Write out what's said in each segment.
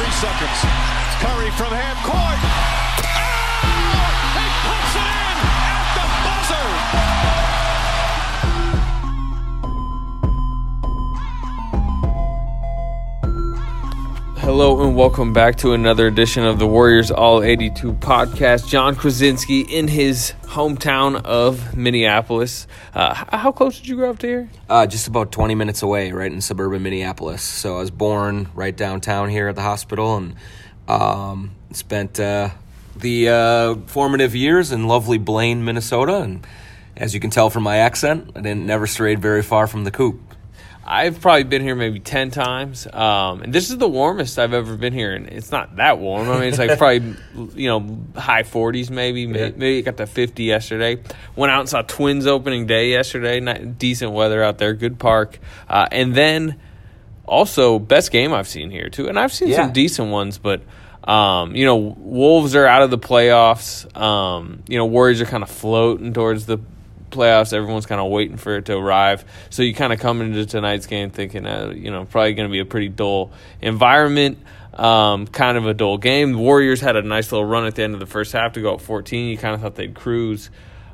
three seconds. Curry from half court. Hello and welcome back to another edition of the Warriors All 82 podcast. John Krawczynski in his hometown of Minneapolis. Uh, how close did you grow up to here? Uh, just about 20 minutes away, right in suburban Minneapolis. So I was born right downtown here at the hospital and um, spent uh, the uh, formative years in lovely Blaine, Minnesota. And as you can tell from my accent, I didn't never strayed very far from the coop. I've probably been here maybe 10 times. Um, and this is the warmest I've ever been here. And it's not that warm. I mean, it's like probably, you know, high 40s maybe. Maybe, Yeah. maybe it got to 50 yesterday. Went out and saw Twins opening day yesterday. Not, decent weather out there. Good park. Uh, and then also, best game I've seen here, too. And I've seen Yeah. some decent ones, but. Um, you know, Wolves are out of the playoffs. Um, you know, Warriors are kind of floating towards the playoffs. Everyone's kind of waiting for it to arrive. So you kind of come into tonight's game thinking, uh, you know, probably going to be a pretty dull environment. Um, kind of a dull game. The Warriors had a nice little run at the end of the first half to go up 14. You kind of thought they'd cruise.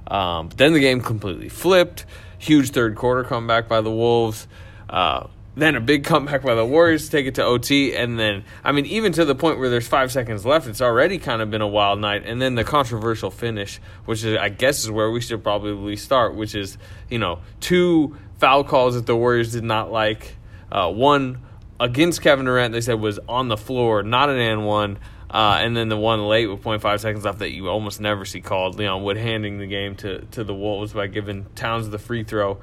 Um, but then the game completely flipped. Huge third quarter comeback by the Wolves. Uh, then a big comeback by the Warriors to take it to OT, and then I mean, even to the point where there's five seconds left, it's already kind of been a wild night. And then the controversial finish, which is I guess is where we should probably start, which is you know two foul calls that the Warriors did not like. Uh, one against Kevin Durant, they said was on the floor, not an and one. Uh, and then the one late with 0.5 seconds left that you almost never see called. Leon Wood handing the game to, to the Wolves by giving Towns the free throw.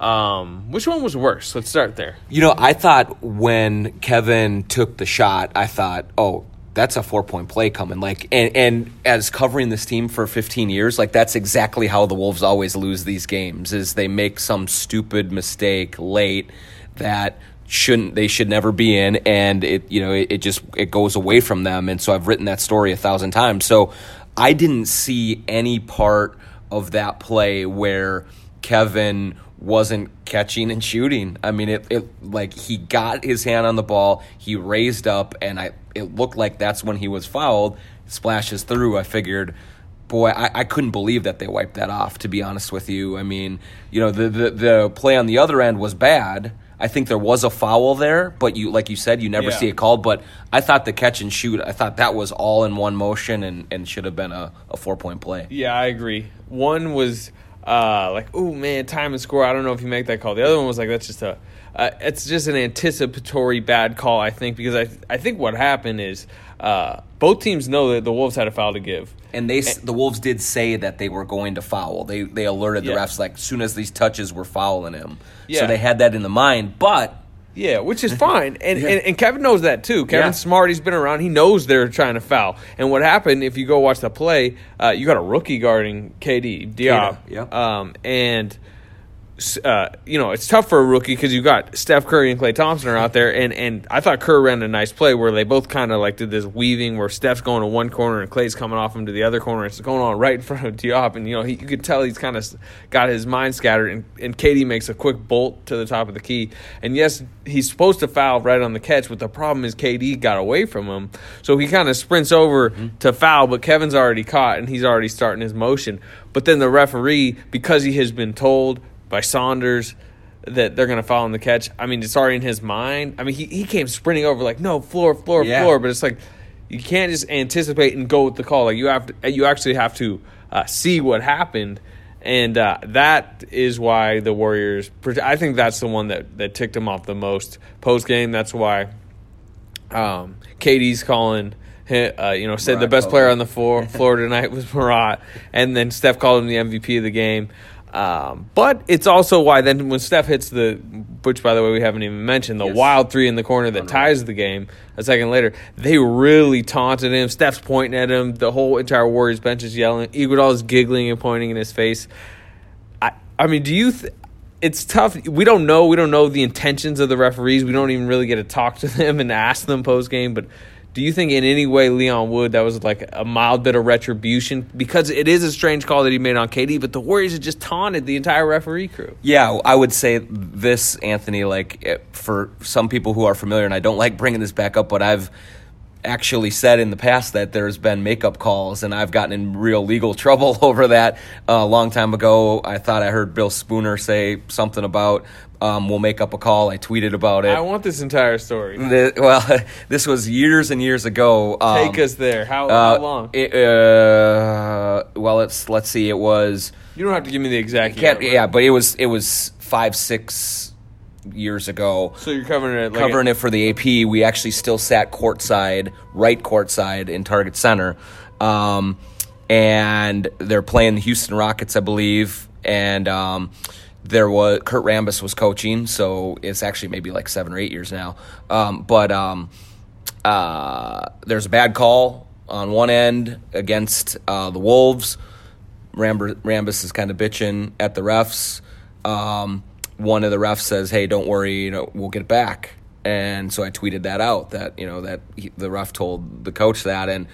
Um, which one was worse? Let's start there. You know, I thought when Kevin took the shot, I thought, oh, that's a four point play coming. Like, and, and as covering this team for 15 years, like that's exactly how the Wolves always lose these games. Is they make some stupid mistake late that shouldn't they should never be in, and it you know it, it just it goes away from them. And so I've written that story a thousand times. So I didn't see any part of that play where Kevin wasn't catching and shooting. I mean, it, it like he got his hand on the ball, he raised up, and I it looked like that's when he was fouled. Splashes through. I figured, boy, I, I couldn't believe that they wiped that off. To be honest with you, I mean, you know, the the, the play on the other end was bad. I think there was a foul there, but you like you said, you never Yeah. see it called. But I thought the catch and shoot, I thought that was all in one motion and, and should have been a, a four point play. Yeah, I agree. One was uh, like, oh man, time and score. I don't know if you make that call. The other one was like, that's just a, uh, it's just an anticipatory bad call. I think because I I think what happened is uh, both teams know that the Wolves had a foul to give. And they, s the Wolves did say that they were going to foul. They they alerted the Yeah. refs like as soon as these touches were fouling him. Yeah. So they had that in the mind. But Yeah, which is fine, and, Yeah. and and Kevin knows that too. Kevin's Yeah. smart; he's been around. He knows they're trying to foul. And what happened if you go watch the play? Uh, you got a rookie guarding Keita Diop, yeah. um, and uh, you know it's tough for a rookie because you got Steph Curry and Klay Thompson are out there, and and I thought Kerr ran a nice play where they both kind of like did this weaving where Steph's going to one corner and Clay's coming off him to the other corner. It's going on right in front of Diop, and you know he, you could tell he's kind of got his mind scattered, and and KD makes a quick bolt to the top of the key, and yes, he's supposed to foul right on the catch, but the problem is KD got away from him, so he kind of sprints over to foul, but Kevin's already caught and he's already starting his motion, but then the referee because he has been told by Saunders that they're going to foul on the catch. I mean, it's already in his mind. I mean, he, he came sprinting over like, no, floor, floor, Yeah. floor. But it's like, you can't just anticipate and go with the call. Like, you have to, you actually have to uh, see what happened. And uh, that is why the Warriors, I think that's the one that, that ticked him off the most post game. That's why um, KD's calling. Uh, you know, said the best player on the floor, floor tonight was Marat, and then Steph called him the MVP of the game. Um, but it's also why then when Steph hits the, which by the way we haven't even mentioned, the Yes. wild three in the corner that ties the game a second later, they really taunted him. Steph's pointing at him. The whole entire Warriors bench is yelling. Iguodala's giggling and pointing in his face. I, I mean, do you? Th- it's tough. We don't know. We don't know the intentions of the referees. We don't even really get to talk to them and ask them post game. But do you think in any way Leon Wood that was like a mild bit of retribution because it is a strange call that he made on KD, but the Warriors had just taunted the entire referee crew. Yeah, I would say this, Anthony. Like eh, for some people who are familiar, and I don't like bringing this back up, but I've actually said in the past that there's been makeup calls, and I've gotten in real legal trouble over that. Uh, a long time ago, I thought I heard Bill Spooner say something about um, we'll make up a call. I tweeted about it. I want this entire story. The- well, this was years and years ago. Um, Take us there. How, uh, how long? It, uh, well, it's let's see. It was you don't have to give me the exact. year, yeah, but it was it was five six years ago. So you're covering it. Like covering it for the AP. We actually still sat courtside, right courtside in Target Center, um, and they're playing the Houston Rockets, I believe, and. Um, there was Kurt Rambis was coaching, so it's actually maybe like seven or eight years now. Um, but um, uh, there's a bad call on one end against uh, the Wolves. Rambis is kind of bitching at the refs. Um, one of the refs says, "Hey, don't worry, you know, we'll get back." And so I tweeted that out that you know that he, the ref told the coach that, and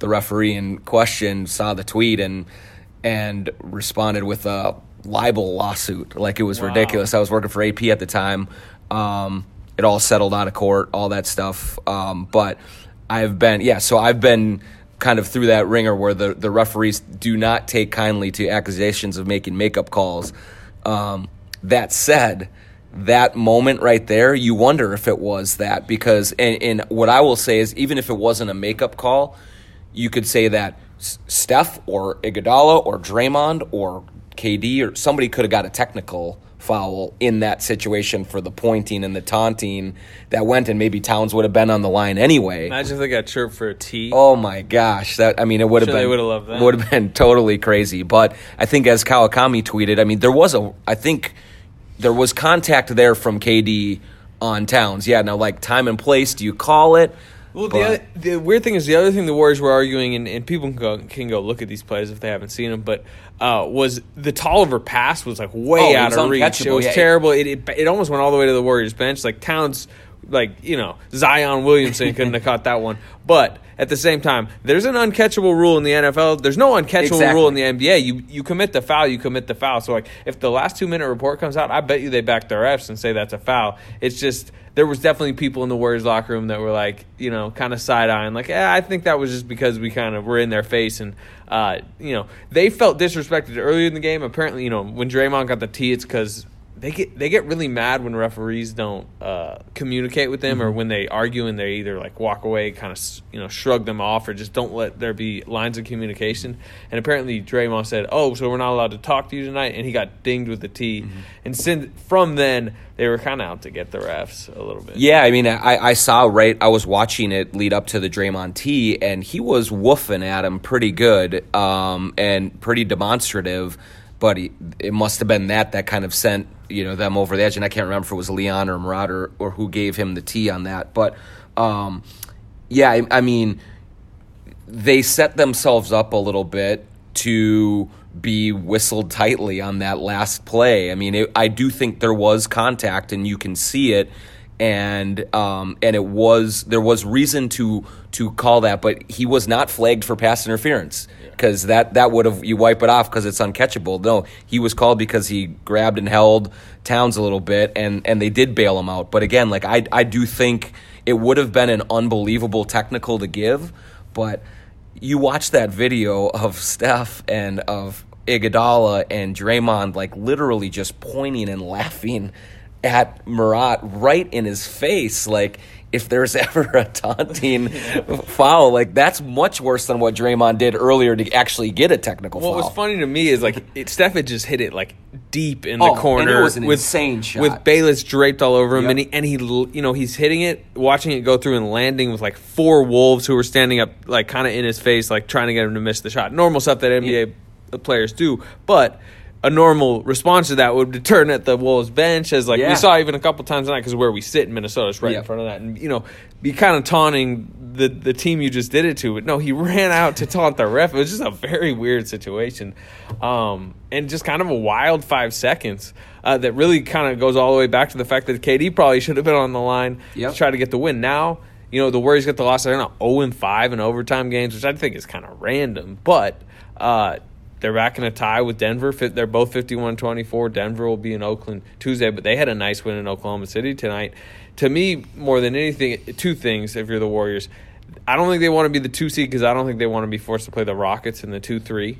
the referee in question saw the tweet and and responded with a libel lawsuit. Like it was Wow. ridiculous. I was working for AP at the time. Um, it all settled out of court, all that stuff. Um, but I've been, yeah, so I've been kind of through that ringer where the, the referees do not take kindly to accusations of making makeup calls. Um, that said, that moment right there, you wonder if it was that because, and, and what I will say is, even if it wasn't a makeup call, you could say that Steph or Iguodala or Draymond or KD or somebody could have got a technical foul in that situation for the pointing and the taunting that went, and maybe Towns would have been on the line anyway. Imagine if they got chirped for a T. Oh my gosh! That I mean, it would have Sure been loved that. Would have been totally crazy. But I think as Kawakami tweeted, I mean, there was a. I think there was contact there from KD on Towns. Yeah. Now, like time and place, do you call it? Well, the, But- other, the weird thing is the other thing the Warriors were arguing, and, and people can go can go look at these plays if they haven't seen them, but uh, was the Tolliver pass was like way Oh, out of reach. It was yeah. terrible. It, it it almost went all the way to the Warriors bench. Like Towns, like you know Zion Williamson couldn't have caught that one. But at the same time, there's an uncatchable rule in the NFL. There's no uncatchable Exactly. rule in the NBA. You you commit the foul, you commit the foul. So like if the last two minute report comes out, I bet you they back their refs and say that's a foul. It's just there was definitely people in the Warriors locker room that were like, you know, kind of side eyeing, like, eh, I think that was just because we kind of were in their face and, uh, you know, they felt disrespected earlier in the game. Apparently, you know, when Draymond got the tee, it's because they get they get really mad when referees don't uh, communicate with them Mm-hmm. or when they argue and they either like walk away, kind of you know shrug them off or just don't let there be lines of communication. And apparently Draymond said, "Oh, so we're not allowed to talk to you tonight," and he got dinged with the T. Mm-hmm. And since from then they were kind of out to get the refs a little bit. Yeah, I mean, I, I saw right. I was watching it lead up to the Draymond T, and he was woofing at him pretty good um, and pretty demonstrative. But it must have been that that kind of sent you know them over the edge. And I can't remember if it was Leon or Marat or, or who gave him the T on that. But um, yeah, I, I mean, they set themselves up a little bit to be whistled tightly on that last play. I mean, it, I do think there was contact, and you can see it, and um, and it was there was reason to to call that, but he was not flagged for pass interference because that that would have you wipe it off because it's uncatchable. No, he was called because he grabbed and held Towns a little bit, and and they did bail him out. But again, like I I do think it would have been an unbelievable technical to give, but you watch that video of Steph and of Iguodala and Draymond like literally just pointing and laughing at Marat right in his face like if there's ever a taunting foul like that's much worse than what Draymond did earlier to actually get a technical What foul. was funny to me is like it, Steph had just hit it like deep in Oh, the and corner it was an with insane shot. with Bayless draped all over him, Yep. and he and he you know he's hitting it, watching it go through and landing with like four wolves who were standing up like kind of in his face, like trying to get him to miss the shot. Normal stuff that NBA players do, but. A normal response to that would be turn at the Wolves bench, as like Yeah. we saw even a couple times tonight, because where we sit in Minnesota is right in front of that, and you know, be kind of taunting the the team you just did it to. But no, he ran out to taunt the ref. It was just a very weird situation, um, and just kind of a wild five seconds uh, that really kind of goes all the way back to the fact that KD probably should have been on the line Yep. to try to get the win. Now, you know, the Warriors get the loss. They're now zero and five in overtime games, which I think is kind of random, but. Uh, they're back in a tie with Denver. They're both 51 24. Denver will be in Oakland Tuesday, but they had a nice win in Oklahoma City tonight. To me, more than anything, two things if you're the Warriors. I don't think they want to be the two seed because I don't think they want to be forced to play the Rockets in the two-three.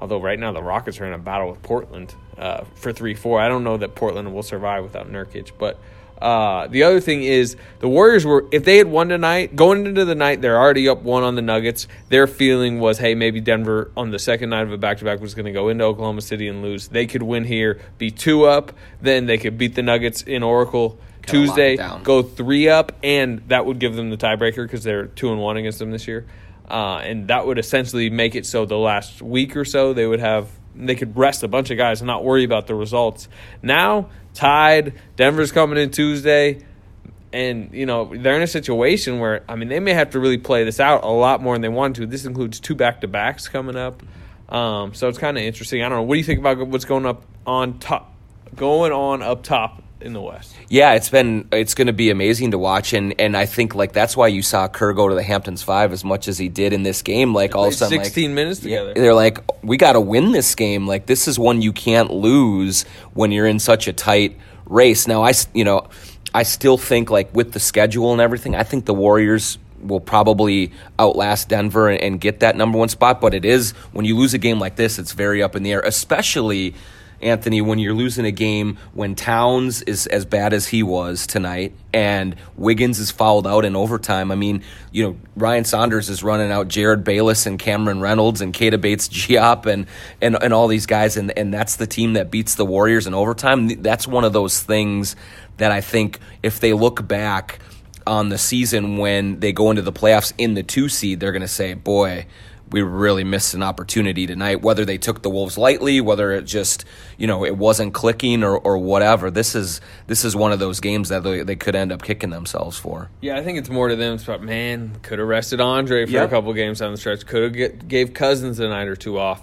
Although right now the Rockets are in a battle with Portland uh, for three four. I don't know that Portland will survive without Nurkic, but. Uh, the other thing is the Warriors were if they had won tonight, going into the night, they're already up one on the Nuggets. Their feeling was, hey, maybe Denver on the second night of a back to back was going to go into Oklahoma City and lose. They could win here, be two up, then they could beat the Nuggets in Oracle Kinda Tuesday, go three up, and that would give them the tiebreaker because they're two and one against them this year. Uh, and that would essentially make it so the last week or so they would have they could rest a bunch of guys and not worry about the results. Now tied, Denver's coming in Tuesday, and you know they're in a situation where I mean they may have to really play this out a lot more than they want to. This includes two back to backs coming up, um, so it's kind of interesting. I don't know. What do you think about what's going up on top, going on up top in the West? Yeah, it's been it's going to be amazing to watch, and and I think like that's why you saw Kerr go to the Hamptons Five as much as he did in this game. Like all of a sudden, like, 16 minutes yeah, together. they're like, we got to win this game. Like this is one you can't lose when you're in such a tight race. Now I you know I still think like with the schedule and everything, I think the Warriors will probably outlast Denver and, and get that number one spot. But it is when you lose a game like this, it's very up in the air, especially. Anthony, when you're losing a game when Towns is as bad as he was tonight and Wiggins is fouled out in overtime. I mean, you know, Ryan Saunders is running out Jerryd Bayless and Cameron Reynolds and Keita Bates Diop and, and, and all these guys, and, and that's the team that beats the Warriors in overtime. That's one of those things that I think if they look back on the season when they go into the playoffs in the two seed, they're going to say, boy, we really missed an opportunity tonight. Whether they took the Wolves lightly, whether it just you know it wasn't clicking or, or whatever. This is this is one of those games that they, they could end up kicking themselves for. Yeah, I think it's more to them. It's about man could have rested Andre for a couple games down the stretch. Could have gave Cousins a night or two off.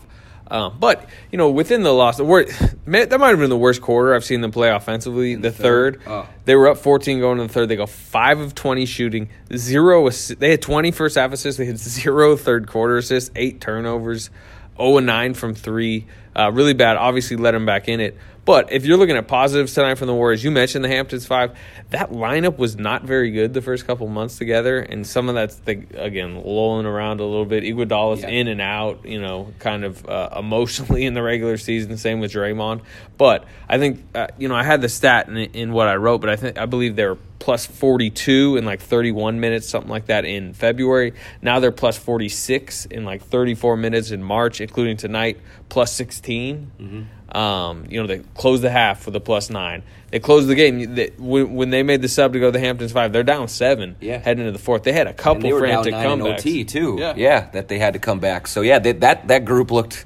Um, but you know, within the loss, the wor- man, that might have been the worst quarter I've seen them play offensively. The third, Oh. they were up 14 going to the third. They go five of 20 shooting, zero. assi- They had 20 first half assists. They had zero third quarter assists, eight turnovers, 0 and 9 from three. Uh, really bad. Obviously, let them back in it. But if you're looking at positives tonight from the Warriors, you mentioned the Hamptons five. That lineup was not very good the first couple months together, and some of that's the, again lolling around a little bit. Iguodala's Yeah. in and out, you know, kind of uh, emotionally in the regular season. Same with Draymond. But I think uh, you know I had the stat in, in what I wrote, but I think I believe they were plus 42 in like 31 minutes, something like that in February. Now they're plus 46 in like 34 minutes in March, including tonight, plus 16. Mm-hmm. Um, you know, they closed the half with a plus nine. They closed the game. They, when, when they made the sub to go to the Hamptons five, they're down seven. Yeah. heading into the fourth. They had a couple And they were down frantic comebacks. OT too. Yeah. Yeah. that they had to come back. So yeah, they, that that group looked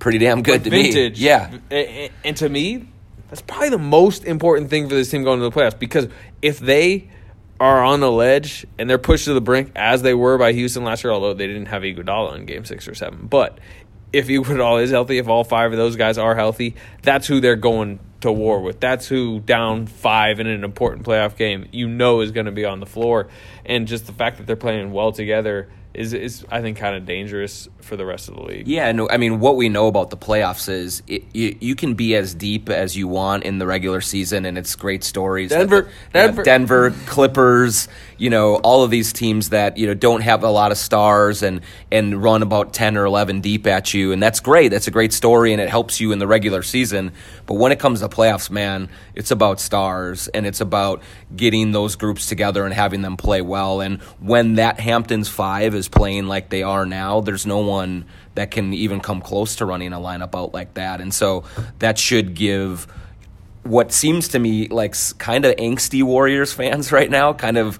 pretty damn good to vintage. me. Yeah, And to me, that's probably the most important thing for this team going to the playoffs because if they are on the ledge and they're pushed to the brink as they were by Houston last year, although they didn't have Iguodala in game six or seven. But if Iguodala is healthy, if all five of those guys are healthy, that's who they're going to war with. That's who down five in an important playoff game you know is going to be on the floor. And just the fact that they're playing well together is, is I think, kind of dangerous for the rest of the league. Yeah, no, I mean, what we know about the playoffs is it, you, you can be as deep as you want in the regular season, and it's great stories. Denver- That the- yeah, Denver- Denver, Clippers, you know, all of these teams that you know don't have a lot of stars and and run about ten or eleven deep at you, and that's great. That's a great story, and it helps you in the regular season. But when it comes to playoffs, man, it's about stars, and it's about getting those groups together and having them play well. And when that Hamptons five is playing like they are now, there's no one that can even come close to running a lineup out like that. And so that should give what seems to me like kind of angsty Warriors fans right now, kind of.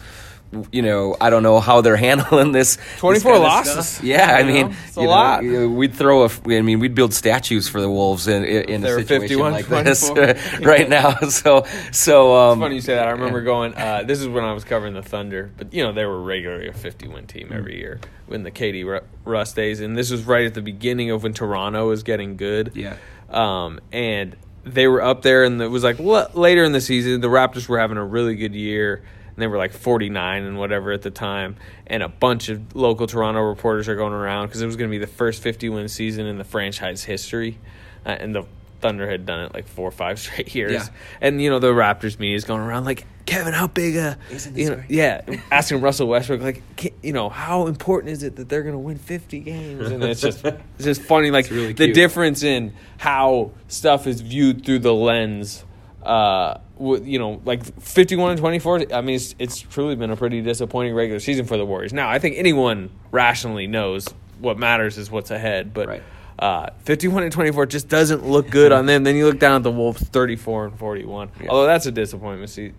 You know, I don't know how they're handling this. 24 kind losses. Yeah, I mean, a know, lot. we'd throw a. I mean, we'd build statues for the Wolves in, in, in a situation 51, like this right now. So, so um, funny you say that. I remember going. Uh, this is when I was covering the Thunder, but you know they were regularly a fifty-win team every year in the KD Ru- Russ days, and this was right at the beginning of when Toronto was getting good. Yeah. Um, and they were up there, and it was like l- later in the season, the Raptors were having a really good year. And they were like 49 and whatever at the time. And a bunch of local Toronto reporters are going around because it was going to be the first 50 win season in the franchise history. Uh, and the Thunder had done it like four or five straight years. Yeah. And you know the Raptors media is going around like Kevin, how big a Isn't this you know great? yeah asking Russell Westbrook like "Ca- you know how important is it that they're going to win fifty games and it's just it's just funny like really the difference in how stuff is viewed through the lens. Uh, with, you know, like fifty-one and twenty-four. I mean, it's, it's truly been a pretty disappointing regular season for the Warriors. Now, I think anyone rationally knows what matters is what's ahead, but Right. uh, 51 and 24 just doesn't look good on them. Then you look down at the Wolves, 34 and 41. Yeah. Although that's a disappointment, se-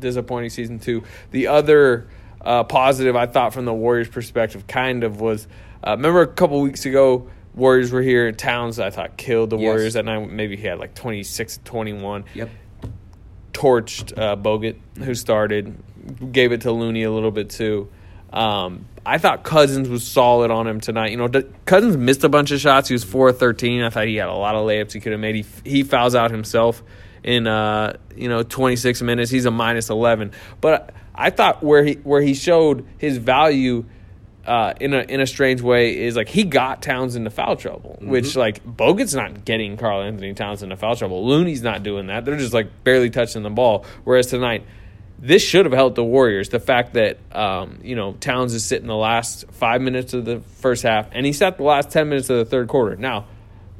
disappointing season two. The other uh, positive I thought from the Warriors' perspective kind of was, uh, remember a couple weeks ago, Warriors were here. In towns I thought killed the Yes. Warriors that night. Maybe he had like 26, 21 Yep. Torched uh, Bogut, who started, gave it to Looney a little bit too. Um, I thought Cousins was solid on him tonight. You know, D- Cousins missed a bunch of shots. He was four thirteen. I thought he had a lot of layups he could have made. He he fouls out himself in uh, you know twenty six minutes. He's a minus eleven. But I thought where he where he showed his value. Uh, in a in a strange way, is like he got Towns into foul trouble, which like Bogut's not getting Karl-Anthony Towns into foul trouble. Looney's not doing that. They're just like barely touching the ball. Whereas tonight, this should have helped the Warriors. The fact that um, you know Towns is sitting the last five minutes of the first half, and he sat the last ten minutes of the third quarter. Now,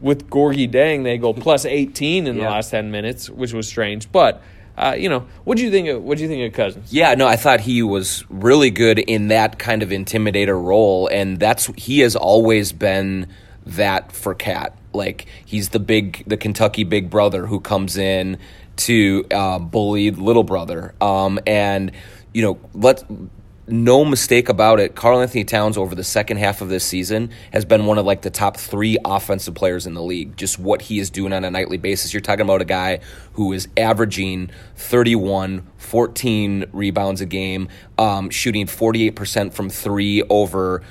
with Gorgui Dieng, they go plus eighteen in the last ten minutes, which was strange. But uh, you know, what do you think? Of, what do you think of Cousins? Yeah, no, I thought he was really good in that kind of intimidator role, and that's he has always been that for KAT. Like he's the big, the Kentucky big brother who comes in to uh, bully little brother, um, and you know, let no mistake about it. Karl-Anthony Towns over the second half of this season has been one of like the top three offensive players in the league. Just what he is doing on a nightly basis. You're talking about a guy who is averaging 31, 14 rebounds a game, um, shooting 48% from three over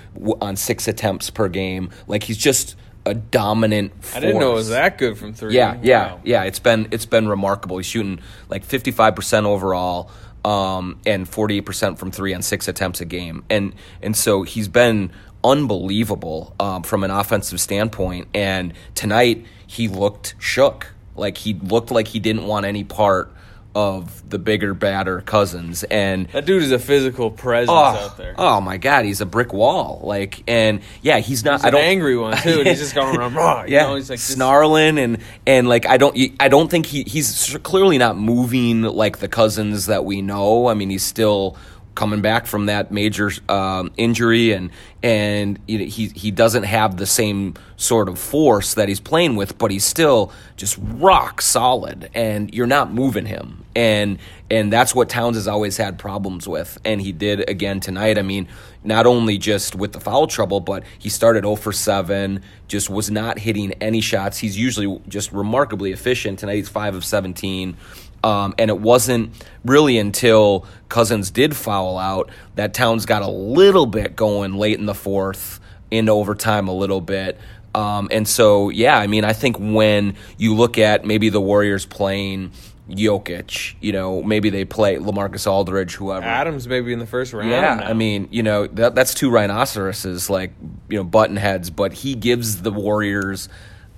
on six attempts per game. Like he's just a dominant. Force. I didn't know it was that good from three. Yeah, yeah, yeah. It's been it's been remarkable. He's shooting like fifty five percent overall, um, and forty eight percent from three on six attempts a game, and and so he's been unbelievable um, from an offensive standpoint. And tonight he looked shook, like he looked like he didn't want any part of the bigger, badder Cousins, and That dude is a physical presence Oh, out there. oh my God, he's a brick wall. Like, and yeah, he's not. He's I an don't angry one too. and he's just going around. Raw, you yeah, know, he's like snarling and and like I don't I don't think he he's clearly not moving like the cousins that we know. I mean, he's still coming back from that major um, injury and and you know, he he doesn't have the same sort of force that he's playing with, but he's still just rock solid and you're not moving him. And and that's what Towns has always had problems with and he did again tonight. I mean, not only just with the foul trouble, but he started 0 for 7, just was not hitting any shots. He's usually just remarkably efficient. Tonight he's 5 of 17. Um, and it wasn't really until Cousins did foul out that Towns got a little bit going late in the fourth, into overtime a little bit. Um, and so, yeah, I mean, I think when you look at maybe the Warriors playing Jokic, you know, maybe they play Lamarcus Aldridge, whoever. Adams maybe in the first round. Yeah, now. I mean, you know, that, that's two rhinoceroses, like, you know, button heads, but he gives the Warriors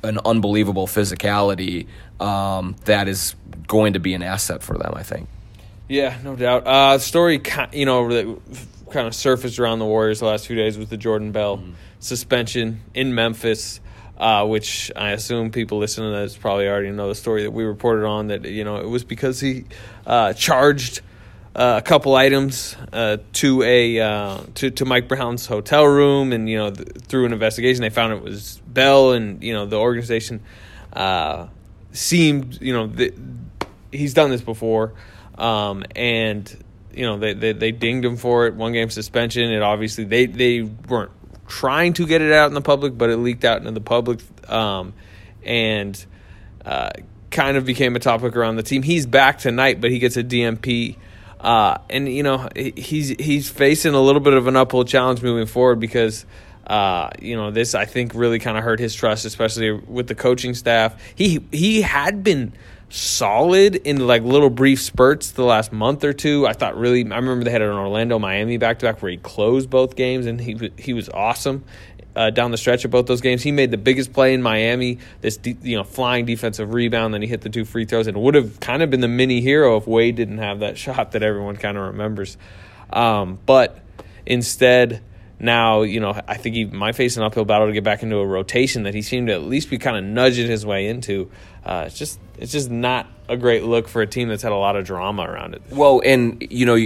an unbelievable physicality um, that is going to be an asset for them, I think. Yeah, no doubt. Uh, story, you know, that kind of surfaced around the Warriors the last few days with the Jordan Bell Mm-hmm. suspension in Memphis, uh, which I assume people listening to this probably already know the story that we reported on. That you know it was because he uh, charged uh, a couple items uh, to a uh, to to Mike Brown's hotel room, and you know th- through an investigation they found it was Bell, and you know the organization uh, seemed you know th- he's done this before, um, and you know they, they they dinged him for it, one game suspension. It obviously they they weren't trying to get it out in the public, but it leaked out into the public, um, and uh, kind of became a topic around the team. He's back tonight, but he gets a DNP. Uh, and you know he's he's facing a little bit of an uphill challenge moving forward because uh, you know this I think really kind of hurt his trust, especially with the coaching staff. He he had been solid in like little brief spurts the last month or two. I thought really I remember they had an Orlando Miami back to back where he closed both games and he he was awesome. Uh, down the stretch of both those games. He made the biggest play in Miami, this de- you know flying defensive rebound. Then he hit the two free throws, and would have kind of been the mini hero if Wade didn't have that shot that everyone kind of remembers. Um, but instead, now you know I think he might face an uphill battle to get back into a rotation that he seemed to at least be kind of nudging his way into. Uh, it's just it's just not a great look for a team that's had a lot of drama around it. Well, and you know,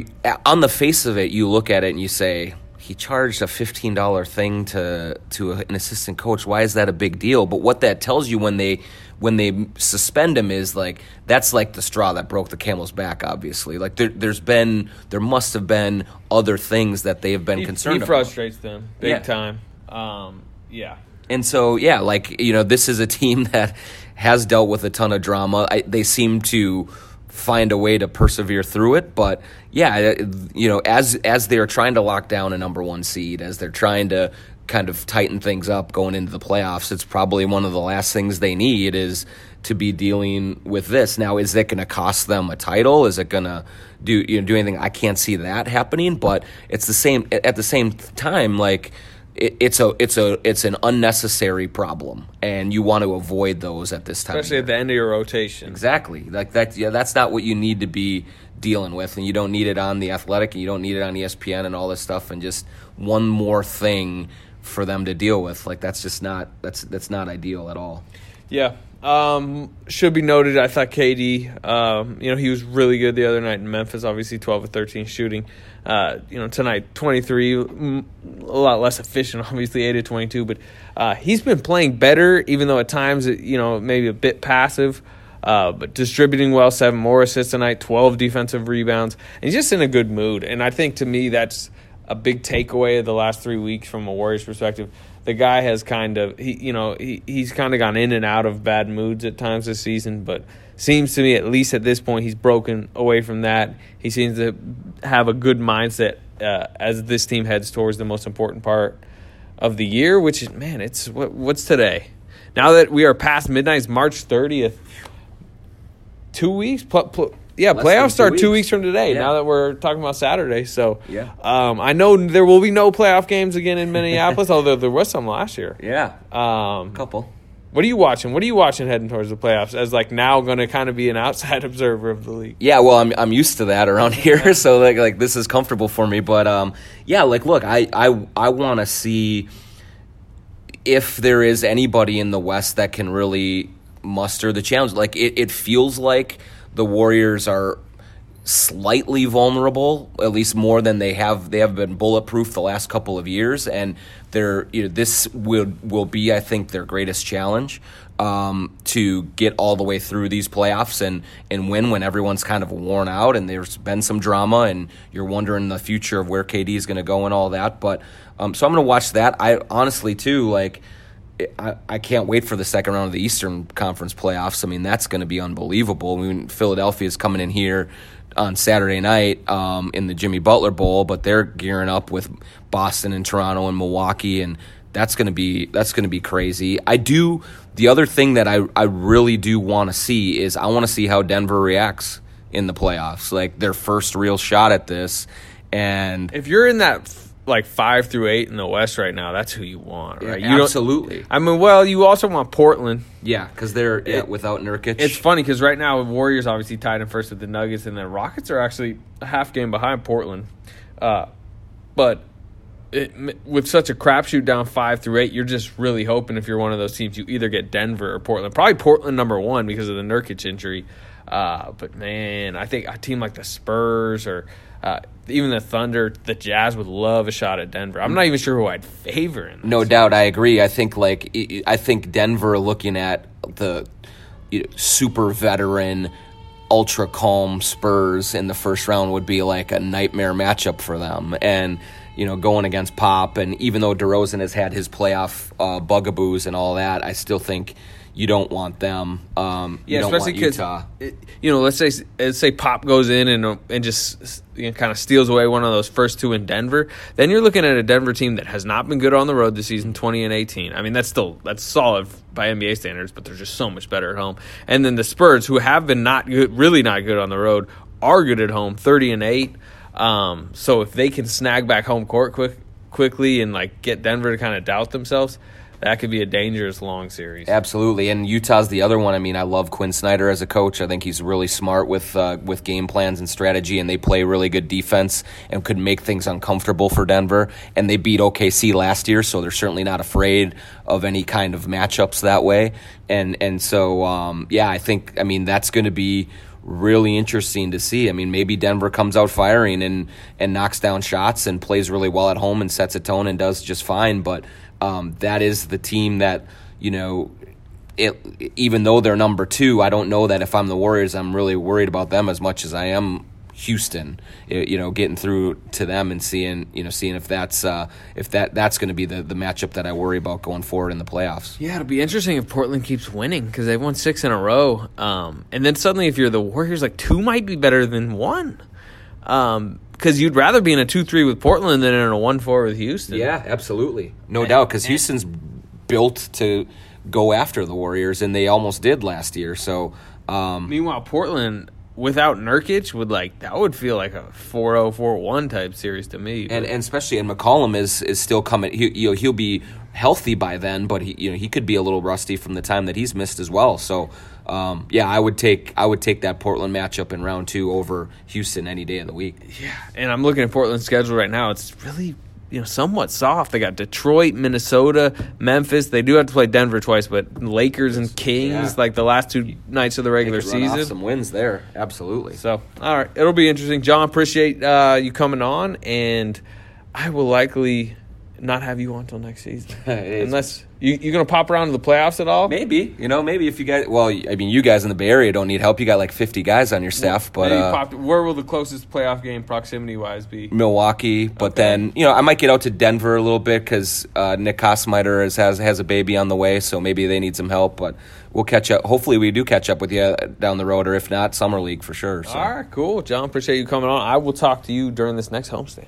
on the face of it, you look at it and you say he charged a fifteen dollar thing to to an assistant coach. Why is that a big deal? But what that tells you when they when they suspend him is like that's like the straw that broke the camel's back. Obviously, like there, has been there must have been other things that they have been he, concerned. He frustrates about. them big yeah. time. Um, yeah. And so, yeah, like you know, this is a team that has dealt with a ton of drama. I, they seem to find a way to persevere through it. But yeah, you know, as as they're trying to lock down a number one seed, as they're trying to kind of tighten things up going into the playoffs, it's probably one of the last things they need is to be dealing with this. Now, is it going to cost them a title? Is it going to do you know do anything? I can't see that happening. But it's the same at the same time, like it, it's a it's a it's an unnecessary problem, and you want to avoid those at this time. Especially at the end of your rotation. Exactly. Like that. Yeah, that's not what you need to be dealing with, and you don't need it on the Athletic, and you don't need it on ESPN and all this stuff, and just one more thing for them to deal with. Like that's just not that's that's not ideal at all. Yeah. Um, should be noted, I thought KD, um, you know, he was really good the other night in Memphis. Obviously, twelve or thirteen shooting. Uh, you know, tonight, 23, mm, a lot less efficient, obviously, 8 to 22, but uh, he's been playing better, even though at times, you know, maybe a bit passive. Uh, but distributing well, seven more assists tonight, 12 defensive rebounds, and he's just in a good mood. And I think to me, that's a big takeaway of the last three weeks from a Warriors perspective. The guy has kind of, he, you know, he, he's kind of gone in and out of bad moods at times this season, but seems to me, at least at this point, he's broken away from that. He seems to have a good mindset uh, as this team heads towards the most important part of the year, which is man, it's what, what's today? Now that we are past midnight, it's March thirtieth. Two weeks, yeah, Less playoffs start two weeks from today. Yeah. Now that we're talking about Saturday, so yeah, um, I know there will be no playoff games again in Minneapolis, although there was some last year. Yeah, um, a couple. What are you watching? What are you watching heading towards the playoffs as like now going to kind of be an outside observer of the league? Yeah, well, I'm I'm used to that around here, so like like this is comfortable for me. But um, yeah, like look, I I I want to see if there is anybody in the West that can really muster the challenge. Like it, it feels like the Warriors are slightly vulnerable, at least more than they have. They have been bulletproof the last couple of years, and they're you know, this will will be, I think, their greatest challenge um, to get all the way through these playoffs and and win when everyone's kind of worn out and there's been some drama and you're wondering the future of where KD is going to go and all that. But um, so I'm going to watch that. I honestly too like. I, I can't wait for the second round of the Eastern Conference playoffs. I mean, that's going to be unbelievable. I mean, Philadelphia is coming in here on Saturday night um, in the Jimmy Butler Bowl, but they're gearing up with Boston and Toronto and Milwaukee, and that's gonna be that's gonna be crazy. I do the other thing that I I really do want to see is I want to see how Denver reacts in the playoffs, like their first real shot at this. And if you're in that like five through eight in the West right now, that's who you want, right? Yeah, you absolutely. I mean, well, you also want Portland. Yeah, because they're yeah, without Nurkic. It's funny because right now the Warriors obviously tied in first with the Nuggets, and the Rockets are actually a half game behind Portland. Uh, but it, with such a crapshoot down five through eight, you're just really hoping if you're one of those teams, you either get Denver or Portland. Probably Portland number one because of the Nurkic injury. Uh, but man, I think a team like the Spurs or uh, even the Thunder, the Jazz would love a shot at Denver. I'm not even sure who I'd favor in. No doubt, I agree. I think like I think Denver looking at the you know, super veteran, ultra calm Spurs in the first round would be like a nightmare matchup for them, and you know going against Pop. And even though DeRozan has had his playoff uh, bugaboos and all that, I still think you don't want them. Um, yeah, especially because you know, let's say let's say Pop goes in and and just you know, kind of steals away one of those first two in Denver. Then you're looking at a Denver team that has not been good on the road this season, twenty and eighteen. I mean, that's still that's solid by NBA standards, but they're just so much better at home. And then the Spurs, who have been not good, really not good on the road, are good at home, thirty and eight. Um, so if they can snag back home court quick quickly and like get Denver to kind of doubt themselves, that could be a dangerous long series. Absolutely, and Utah's the other one. I mean, I love Quin Snyder as a coach. I think he's really smart with uh, with game plans and strategy, and they play really good defense and could make things uncomfortable for Denver. And they beat OKC last year, so they're certainly not afraid of any kind of matchups that way. And and so um, yeah, I think I mean that's going to be really interesting to see. I mean, maybe Denver comes out firing and and knocks down shots and plays really well at home and sets a tone and does just fine, but um, that is the team that you know. It, even though they're number two, I don't know that if I'm the Warriors, I'm really worried about them as much as I am Houston. You know, getting through to them and seeing you know seeing if that's uh, if that that's going to be the the matchup that I worry about going forward in the playoffs. Yeah, it'll be interesting if Portland keeps winning because they've won six in a row. Um, and then suddenly, if you're the Warriors, like two might be better than one. Um, because you'd rather be in a two three with Portland than in a one four with Houston. Yeah, absolutely, no doubt. Because Houston's built to go after the Warriors, and they almost did last year. So, um, Meanwhile, Portland without Nurkic would like that would feel like a 4-0, 4-1 type series to me. and and especially and McCollum is is still coming. He you know he'll be healthy by then, but he you know he could be a little rusty from the time that he's missed as well. So. Um, yeah, I would take I would take that Portland matchup in round two over Houston any day of the week. yeah, and I'm looking at Portland's schedule right now. It's really you know somewhat soft. They got Detroit, Minnesota, Memphis. They do have to play Denver twice, but Lakers and Kings Yeah. like the last two nights of the regular Could run off season. some wins there, absolutely. So, all right, it'll be interesting. John, appreciate uh, you coming on, and I will likely not have you on until next season, unless you you gonna pop around to the playoffs at all. Maybe you know maybe if you guys well I mean you guys in the Bay Area don't need help. You got like fifty guys on your staff, but uh, pop, where will the closest playoff game proximity wise be? Milwaukee. But then you know I might get out to Denver a little bit because uh, Nick Kosmider has, has has a baby on the way, so maybe they need some help. But we'll catch up. Hopefully we do catch up with you down the road, or if not, summer league for sure. So. All right, cool, John. Appreciate you coming on. I will talk to you during this next homestand.